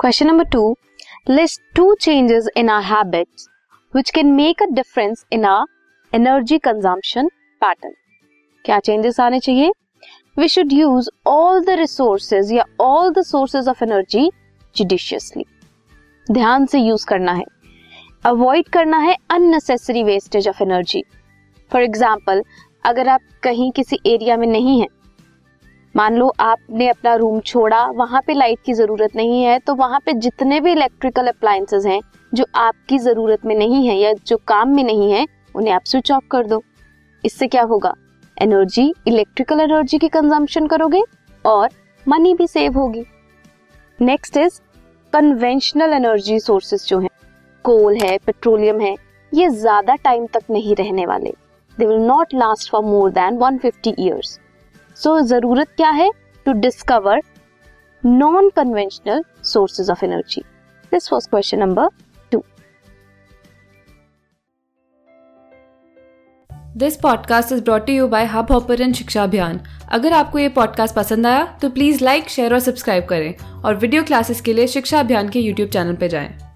Question number two list two changes in our habits which can make a difference in our energy consumption pattern क्या changes आने चाहिए? We should use all the resources या all the sources of energy judiciously ध्यान से use करना है। Avoid करना है unnecessary wastage of energy for example अगर आप कहीं किसी एरिया में नहीं है मान लो आपने अपना रूम छोड़ा, वहाँ पे लाइट की ज़रूरत नहीं है तो वहाँ पे जितने भी इलेक्ट्रिकल अप्लायंसेज हैं, जो आपकी ज़रूरत में नहीं है या जो काम में नहीं है, उन्हें आप स्विच ऑफ़ कर दो। इससे क्या होगा? एनर्जी इलेक्ट्रिकल एनर्जी की कंजम्पशन करोगे और मनी भी सेव होगी। Next is conventional energy sources जो हैं। कोल है पेट्रोलियम है, ये ज़्यादा टाइम तक नहीं रहने वाले। They will not last for more than 150 years so ज़रूरत क्या है? To discover non conventional sources of energy this was question number this podcast is brought you by hub hopper शिक्षा अभियान अगर आपको ये पॉडकास्ट पसंद आया तो प्लीज़ लाइक शेयर और सब्सक्राइब करें और वीडियो क्लासेस के लिए शिक्षा अभियान के यूट्यूब चैनल पर जाएँ।